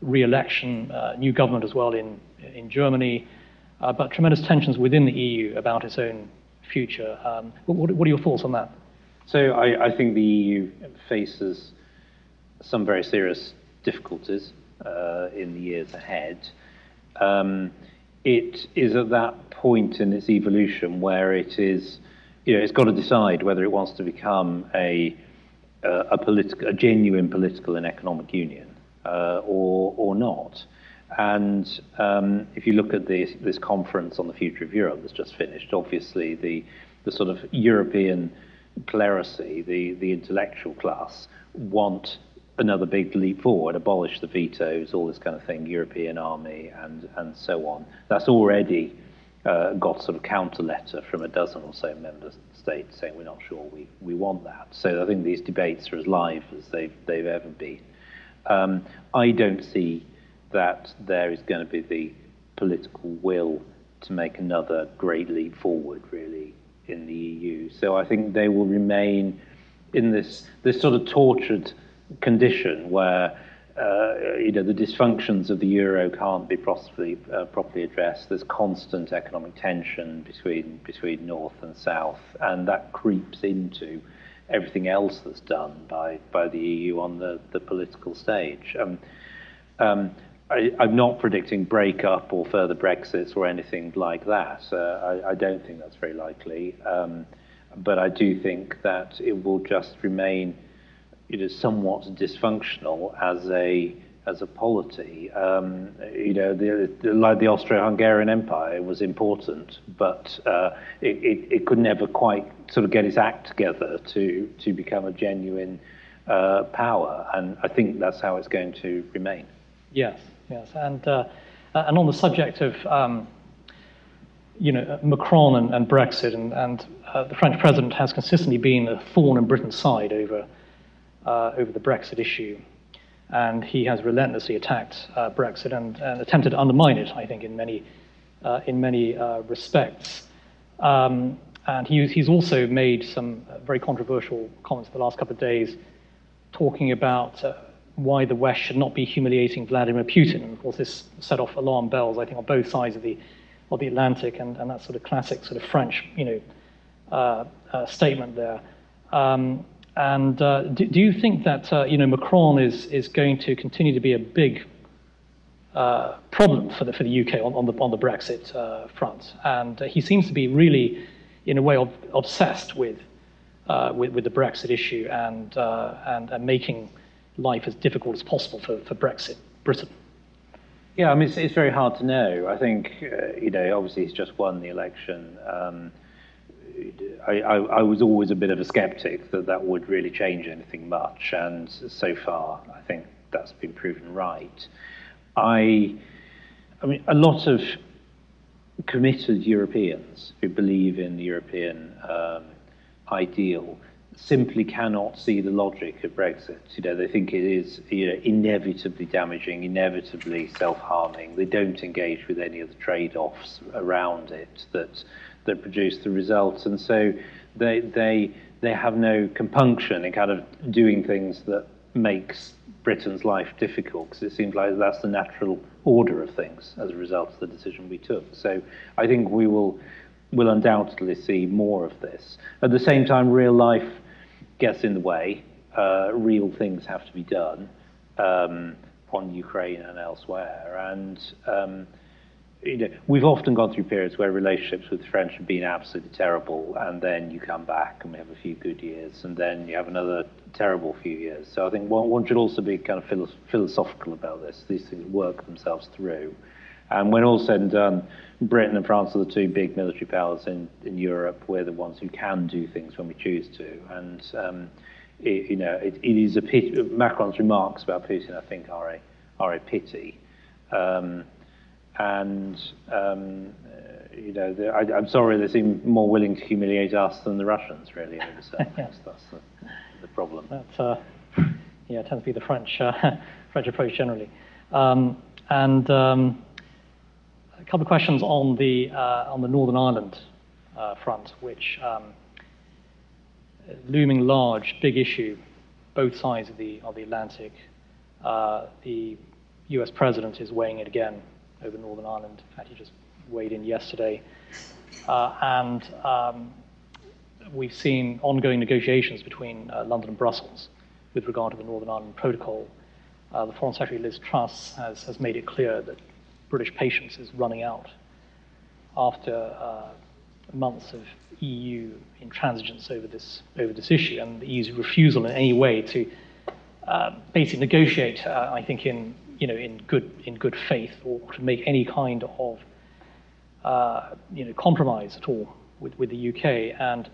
re-election, uh, new government as well in, in Germany, uh, but tremendous tensions within the EU about its own future. Um, what, what, are your thoughts on that? So I, I, think the EU faces some very serious difficulties uh, in the years ahead. Um, it is at that point in its evolution where it is, you know, it's got to decide whether it wants to become a a, political, a genuine political and economic union uh, or or not. And um, if you look at this this conference on the future of Europe that's just finished, obviously the the sort of European clerisy, the the intellectual class, want another big leap forward, abolish the vetoes, all this kind of thing, European army, and, and so on. That's already uh, got sort of counter letter from a dozen or so member states saying we're not sure we, we want that. So I think these debates are as live as they've, they've ever been. Um, I don't see that there is going to be the political will to make another great leap forward, really, in the EU. So I think they will remain in this, this sort of tortured condition where uh, you know the dysfunctions of the euro can't be properly uh, properly addressed. There's constant economic tension between between north and south, and that creeps into everything else that's done by by the EU on the the political stage. Um, um, I, am not predicting breakup or further Brexits or anything like that. Uh, I, I, don't think that's very likely. Um, but I do think that it will just remain it is somewhat dysfunctional as a as a polity. Um, you know, the, the, like the Austro-Hungarian Empire was important, but uh, it, it, it, could never quite sort of get its act together to to become a genuine uh, power, and I think that's how it's going to remain. Yes, yes, and uh, and on the subject of. Um, you know, Macron and, and Brexit, and, and uh, the French president has consistently been a thorn in Britain's side over uh, over the Brexit issue. And he has relentlessly attacked uh, Brexit and, and, attempted to undermine it, I think, in many, uh, in many uh, respects. Um, and he, he's also made some very controversial comments the last couple of days, talking about why the West should not be humiliating Vladimir Putin. And of course, this set off alarm bells, I think, on both sides of the, of the Atlantic, and, and that sort of classic sort of French, you know, uh, uh, statement there. Um, and uh, do, do, you think that uh, you know Macron is is going to continue to be a big uh, problem for the, for the UK on, on, the, on the Brexit uh, front. And he seems to be really, in a way, ob- obsessed with, with, with, the Brexit issue and, and, and, making life as difficult as possible for, for Brexit Britain. Yeah, I mean, it's, it's very hard to know. I think, uh, you know, obviously he's just won the election. Um, I, I, I, was always a bit of a skeptic that that would really change anything much, and so far, I think that's been proven right. I, I mean, a lot of committed Europeans who believe in the European um, ideal simply cannot see the logic of Brexit. You know, they think it is you know, inevitably damaging, inevitably self-harming. They don't engage with any of the trade-offs around it that that produce the results, and so they they they have no compunction in kind of doing things that makes Britain's life difficult because it seems like that's the natural order of things as a result of the decision we took. So I think we will will undoubtedly see more of this. At the same time, real life gets in the way. Uh, real things have to be done um, on Ukraine and elsewhere, and um, you know, we've often gone through periods where relationships with the French have been absolutely terrible, and then you come back and we have a few good years, and then you have another terrible few years. So I think one, one should also be kind of philo- philosophical about this. These things work themselves through. And when all said and done, Britain and France are the two big military powers in, in Europe. We're the ones who can do things when we choose to. And, um, it, you know, it, it is a pity. Macron's remarks about Putin, I think, are a, are a pity. Um, and um, you know, the, I, am sorry, they seem more willing to humiliate us than the Russians, really. Over yes. That's the, the problem. That, uh, yeah, tends to be the French uh, French approach generally. Um, and um, a couple of questions on the uh, on the Northern Ireland uh, front, which um, looming large, big issue, both sides of the of the Atlantic. Uh, the U.S. president is weighing it again over Northern Ireland. In fact, he just weighed in yesterday. And um, we've seen ongoing negotiations between London and Brussels with regard to the Northern Ireland Protocol. Uh, the Foreign Secretary Liz Truss has, has made it clear that British patience is running out after uh, months of EU intransigence over this over this issue and the EU's refusal in any way to uh, basically negotiate. Uh, I think in you know, in good in good faith or to make any kind of uh, you know compromise at all with, with the UK and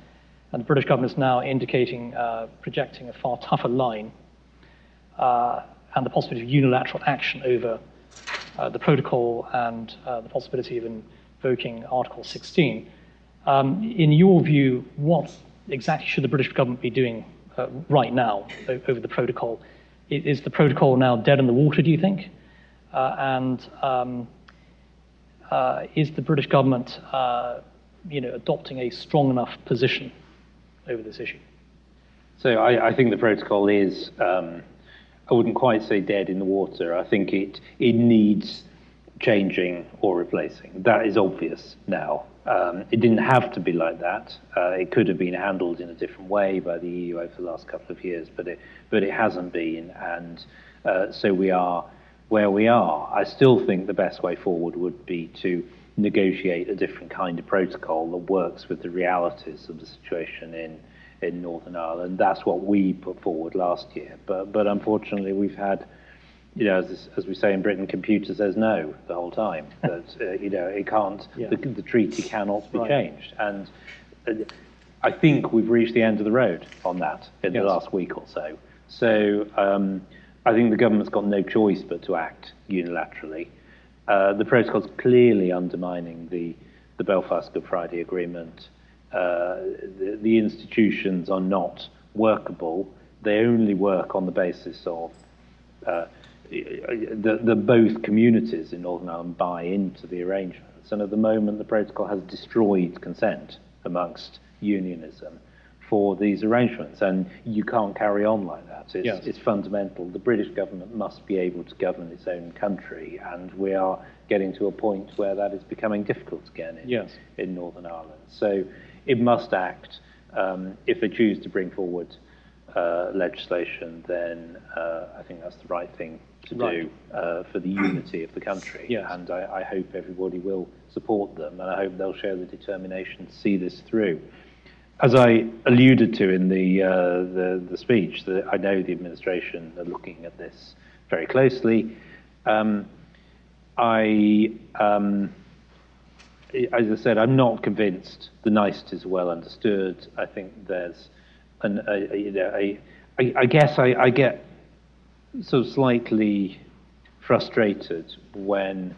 and the British government is now indicating uh, projecting a far tougher line uh, and the possibility of unilateral action over the protocol and uh, the possibility of invoking Article 16. Um, in your view, what exactly should the British government be doing uh, right now over the protocol? is the protocol now dead in the water, do you think? Uh, and um, uh, is the British government, uh, you know, adopting a strong enough position over this issue? So I, I think the protocol is, um, I wouldn't quite say dead in the water. I think it it needs changing or replacing. That is obvious now. Um, it didn't have to be like that. Uh, it could have been handled in a different way by the EU over the last couple of years, but it, but it hasn't been. And uh, so we are where we are. I still think the best way forward would be to negotiate a different kind of protocol that works with the realities of the situation in, in Northern Ireland. That's what we put forward last year. But, but unfortunately, we've had you know, as, as, we say in Britain, computer says no the whole time. that uh, you know, it can't. Yeah. The, the, treaty cannot be right. changed, and uh, I think we've reached the end of the road on that in yes. the last week or so. So um, I think the government's got no choice but to act unilaterally. Uh, the protocol's clearly undermining the the Belfast Good Friday Agreement. Uh, the, the institutions are not workable. They only work on the basis of uh, the, the both communities in Northern Ireland buy into the arrangements. And at the moment, the protocol has destroyed consent amongst unionism for these arrangements. And you can't carry on like that. It's, yes. it's fundamental. The British government must be able to govern its own country. And we are getting to a point where that is becoming difficult again in, yes. in Northern Ireland. So it must act um, if they choose to bring forward uh, legislation, then uh, I think that's the right thing to Right. do uh, for the unity of the country. Yes. And I, I hope everybody will support them, and I hope they'll show the determination to see this through. As I alluded to in the, uh, the, the speech, that I know the administration are looking at this very closely. Um, I, um, as I said, I'm not convinced the niceties are well understood. I think there's, an, a, a, you know, a, I, I guess I, I get sort of slightly frustrated when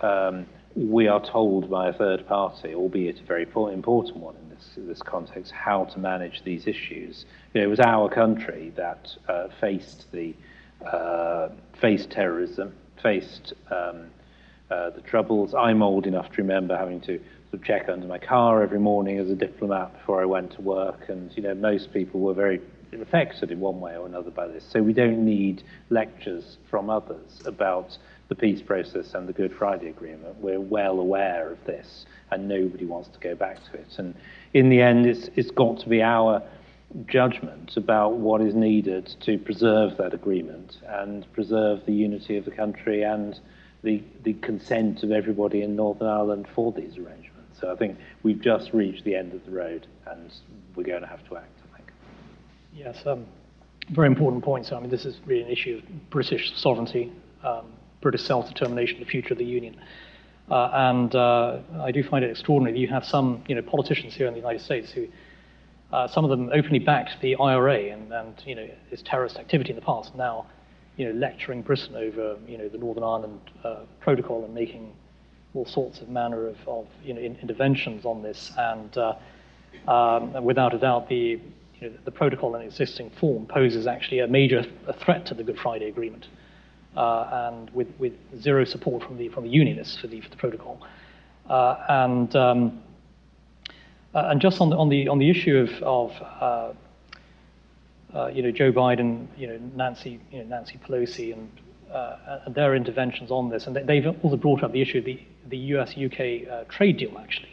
um, we are told by a third party, albeit a very important one in this, this context, how to manage these issues. You know, it was our country that uh, faced the uh, faced terrorism, faced um, uh, the troubles. I'm old enough to remember having to sort of check under my car every morning as a diplomat before I went to work, and you know most people were very affected in one way or another by this. So we don't need lectures from others about the peace process and the Good Friday Agreement. We're well aware of this, and nobody wants to go back to it. And in the end, it's, it's got to be our judgment about what is needed to preserve that agreement and preserve the unity of the country and the, the consent of everybody in Northern Ireland for these arrangements. So I think we've just reached the end of the road, and we're going to have to act, I think. Yes, um, very important points. I mean, this is really an issue of British sovereignty, um, British self-determination, the future of the Union. Uh, and uh, I do find it extraordinary that you have some, you know, politicians here in the United States who, uh, some of them openly backed the IRA and, and, you know, its terrorist activity in the past, now, you know, lecturing Britain over, you know, the Northern Ireland uh, Protocol and making all sorts of manner of, of you know, in, interventions on this. And uh, um, without a doubt, the, you know, the protocol in existing form poses actually a major a threat to the Good Friday Agreement, uh, and with, with zero support from the from the unionists for the for the protocol, uh, and um, uh, and just on the on the on the issue of of uh, uh, you know Joe Biden, you know Nancy you know Nancy Pelosi and uh, and their interventions on this, and they- they've also brought up the issue of the the U.S. UK uh, trade deal actually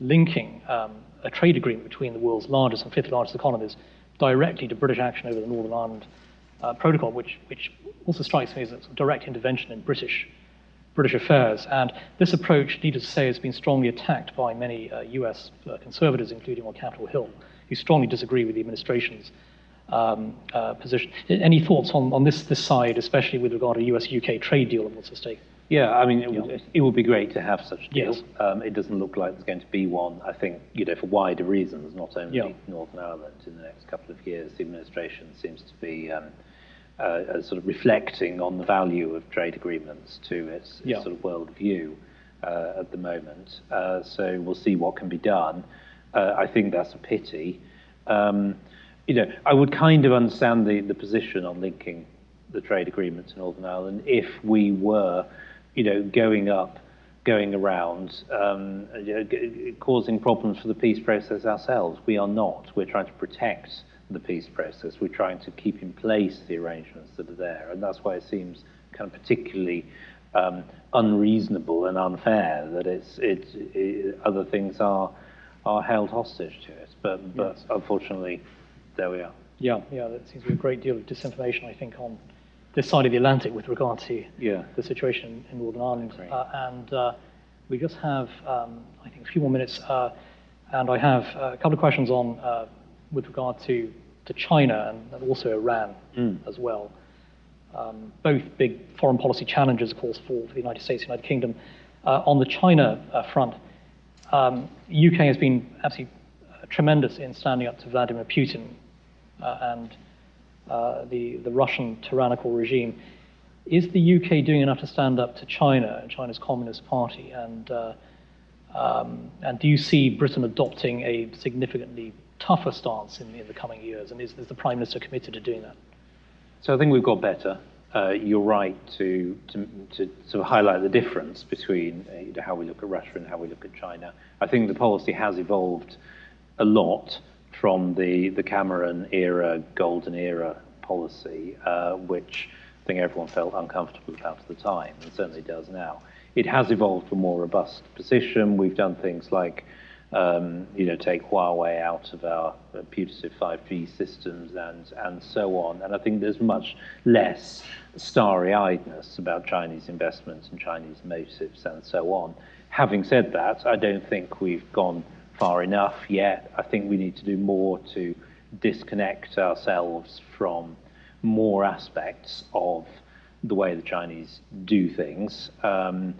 linking um, a trade agreement between the world's largest and fifth largest economies directly to British action over the Northern Ireland uh, Protocol, which, which also strikes me as a direct intervention in British, British affairs. And this approach, needless to say, has been strongly attacked by many uh, US uh, conservatives, including on Capitol Hill, who strongly disagree with the administration's uh, position. Any thoughts on, on this, this side, especially with regard to US UK trade deal and what's at stake? Yeah, I mean, it, would, it would be great to have such a deal. Yes. Um, it doesn't look like there's going to be one. I think, you know, for wider reasons, not only. Northern Ireland in the next couple of years, the administration seems to be um, uh, uh, sort of reflecting on the value of trade agreements to its, sort of world view uh, at the moment. Uh, so we'll see what can be done. Uh, I think that's a pity. You know, I would kind of understand the, the position on linking the trade agreement to Northern Ireland if we were, you know, going up, going around, um, you know, g- causing problems for the peace process ourselves. We are not. We're trying to protect the peace process. We're trying to keep in place the arrangements that are there, and that's why it seems kind of particularly um, unreasonable and unfair that it's, it's it, other things are are held hostage to it. But but unfortunately, there we are. Yeah, yeah, there seems to be a great deal of disinformation, I think, on this side of the Atlantic with regard to Yeah. the situation in Northern Ireland. Uh, and uh, we just have, um, I think, a few more minutes. Uh, and I have a couple of questions on uh, with regard to, to China and, also Iran as well. Um, both big foreign policy challenges, of course, for, for the United States, and United Kingdom. Uh, on the China uh, front, um, UK has been absolutely tremendous in standing up to Vladimir Putin uh, and uh, the, the Russian tyrannical regime. Is the UK doing enough to stand up to China, and China's Communist Party? And, uh, um, and do you see Britain adopting a significantly tougher stance in, in the coming years? And is, is the Prime Minister committed to doing that? So I think we've got better. Uh, you're right to, to, to sort of highlight the difference between uh, how we look at Russia and how we look at China. I think the policy has evolved a lot from the, the Cameron era, golden era policy, uh, which I think everyone felt uncomfortable about at the time, and certainly does now. It has evolved to a more robust position. We've done things like um, you know, take Huawei out of our putative 5G systems and, and so on. And I think there's much less starry-eyedness about Chinese investments and Chinese motives and so on. Having said that, I don't think we've gone far enough yet. I think we need to do more to disconnect ourselves from more aspects of the way the Chinese do things. Um,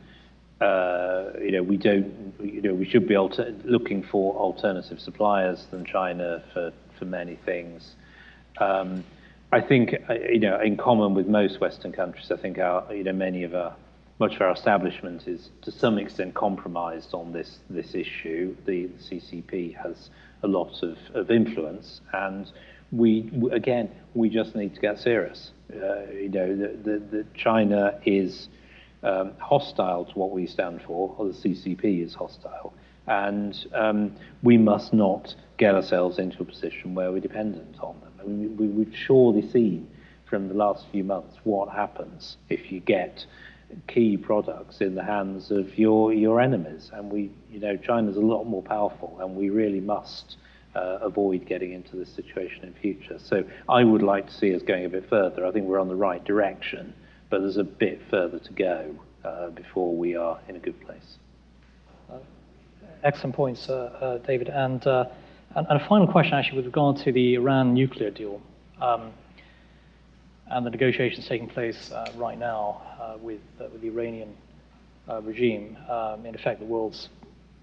uh, you know, we don't, you know, we should be alter- looking for alternative suppliers than China for, for many things. Um, I think, uh, you know, in common with most Western countries, I think our, you know, many of our, much of our establishment is to some extent compromised on this, this issue. The, CCP has a lot of, of influence, and we, again, we just need to get serious. Uh, you know, the, the, the China is um, hostile to what we stand for, or the CCP is hostile. And um, we must not get ourselves into a position where we're dependent on them. I mean, we, we've surely seen from the last few months what happens if you get key products in the hands of your your enemies. And we, you know, China's a lot more powerful, and we really must uh, avoid getting into this situation in future. So I would like to see us going a bit further. I think we're on the right direction, but there's a bit further to go uh, before we are in a good place. Uh, excellent points, uh, uh, David. And, and, and, a final question, actually, with regard to the Iran nuclear deal um, and the negotiations taking place right now with, with the Iranian regime. Um, in effect, the world's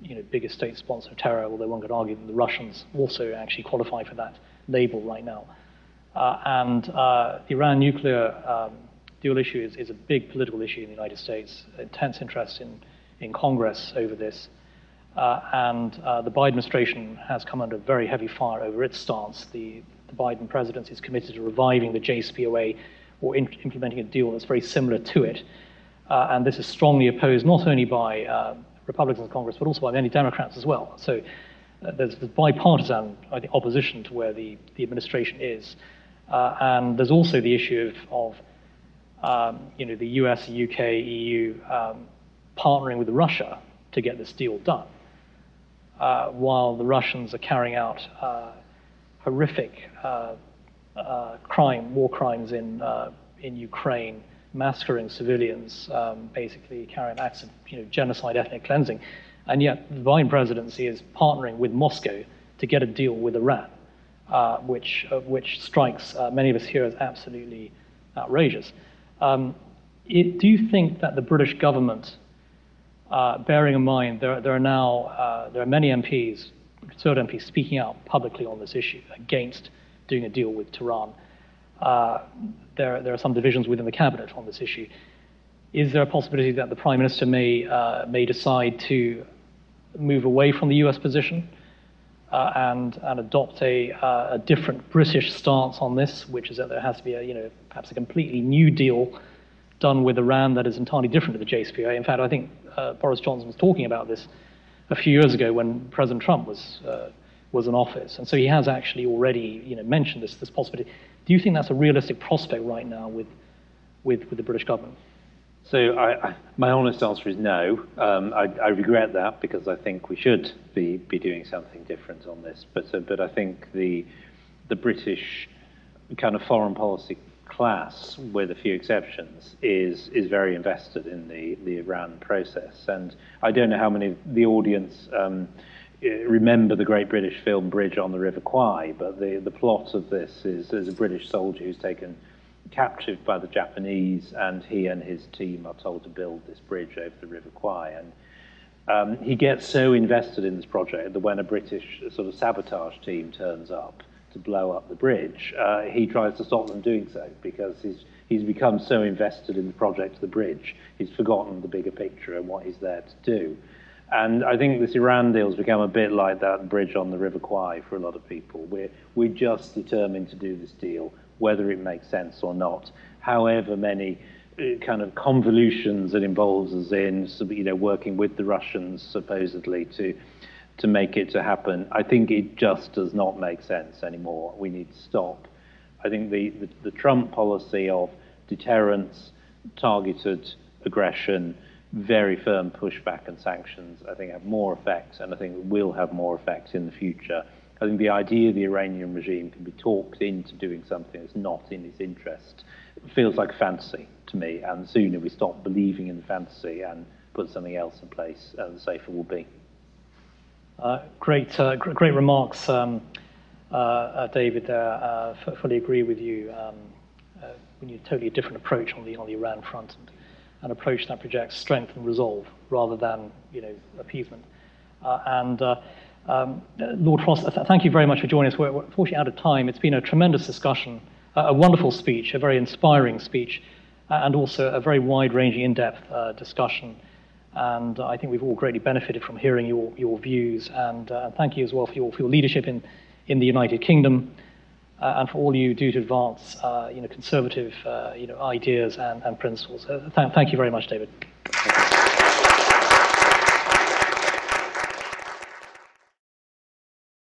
you know, biggest state sponsor of terror, although one could argue that the Russians also actually qualify for that label right now. Uh, and uh, Iran nuclear um, dual issue is, is, a big political issue in the United States, intense interest in, in Congress over this. Uh, and uh, the Biden administration has come under very heavy fire over its stance. The, the Biden presidency is committed to reviving the JCPOA or in, implementing a deal that's very similar to it. Uh, and this is strongly opposed not only by uh, Republicans in Congress, but also by many Democrats as well. So uh, there's, bipartisan, I think, opposition to where the, the administration is. Uh, and there's also the issue of, of um, you know, the US, UK, EU um, partnering with Russia to get this deal done, uh, while the Russians are carrying out uh, horrific uh, uh, crime, war crimes in, in Ukraine, massacring civilians, um, basically carrying acts of you know, genocide, ethnic cleansing. And yet the Biden presidency is partnering with Moscow to get a deal with Iran, uh, which, uh, which strikes uh, many of us here as absolutely outrageous. Um, it, do you think that the British government, uh, bearing in mind there, there are now uh, there are many MPs, conservative MPs, speaking out publicly on this issue against doing a deal with Tehran, uh, there, there are some divisions within the cabinet on this issue. Is there a possibility that the prime minister may uh, may decide to move away from the U.S. position uh, and and adopt a, uh, a different British stance on this, which is that there has to be a you know perhaps a completely new deal done with Iran that is entirely different to the JCPOA. In fact, I think uh, Boris Johnson was talking about this a few years ago when President Trump was uh, was in office, and so he has actually already you know mentioned this this possibility. Do you think that's a realistic prospect right now with, with, with the British government? So I, I, my honest answer is no. Um, I, I, regret that because I think we should be, be doing something different on this. But, uh, but I think the, the British kind of foreign policy class, with a few exceptions, is, is very invested in the, the Iran process. And I don't know how many the audience um, remember the great British film Bridge on the River Kwai, but the, the plot of this is there's a British soldier who's taken captured by the Japanese, and he and his team are told to build this bridge over the River Kwai. And um, he gets so invested in this project that when a British sort of sabotage team turns up to blow up the bridge, uh, he tries to stop them doing so because he's he's become so invested in the project of the bridge, he's forgotten the bigger picture and what he's there to do. And I think this Iran deal has become a bit like that bridge on the River Kwai for a lot of people. We're, we're just determined to do this deal, whether it makes sense or not. However many uh, kind of convolutions it involves us in, you know, working with the Russians supposedly to to make it to happen. I think it just does not make sense anymore. We need to stop. I think the, the, the Trump policy of deterrence, targeted aggression, very firm pushback and sanctions, I think, have more effects, and I think will have more effects in the future. I think the idea the Iranian regime can be talked into doing something that's not in its interest feels like a fantasy to me, and sooner we stop believing in the fantasy and put something else in place, uh, the safer we'll be. Uh, great, uh, great remarks, um, uh, David. Fully agree with you. We need a totally different approach on the on the Iran front, an approach that projects strength and resolve rather than you know appeasement. and um, Lord Frost, th- thank you very much for joining us. We're unfortunately out of time. It's been a tremendous discussion, a wonderful speech, a very inspiring speech, and also a very wide-ranging, in-depth discussion. And I think we've all greatly benefited from hearing your, your views. And uh, thank you as well for your, for your leadership in, in the United Kingdom uh, and for all you do to advance uh, you know, conservative uh, you know, ideas and, and principles. Uh, th- thank you very much, David.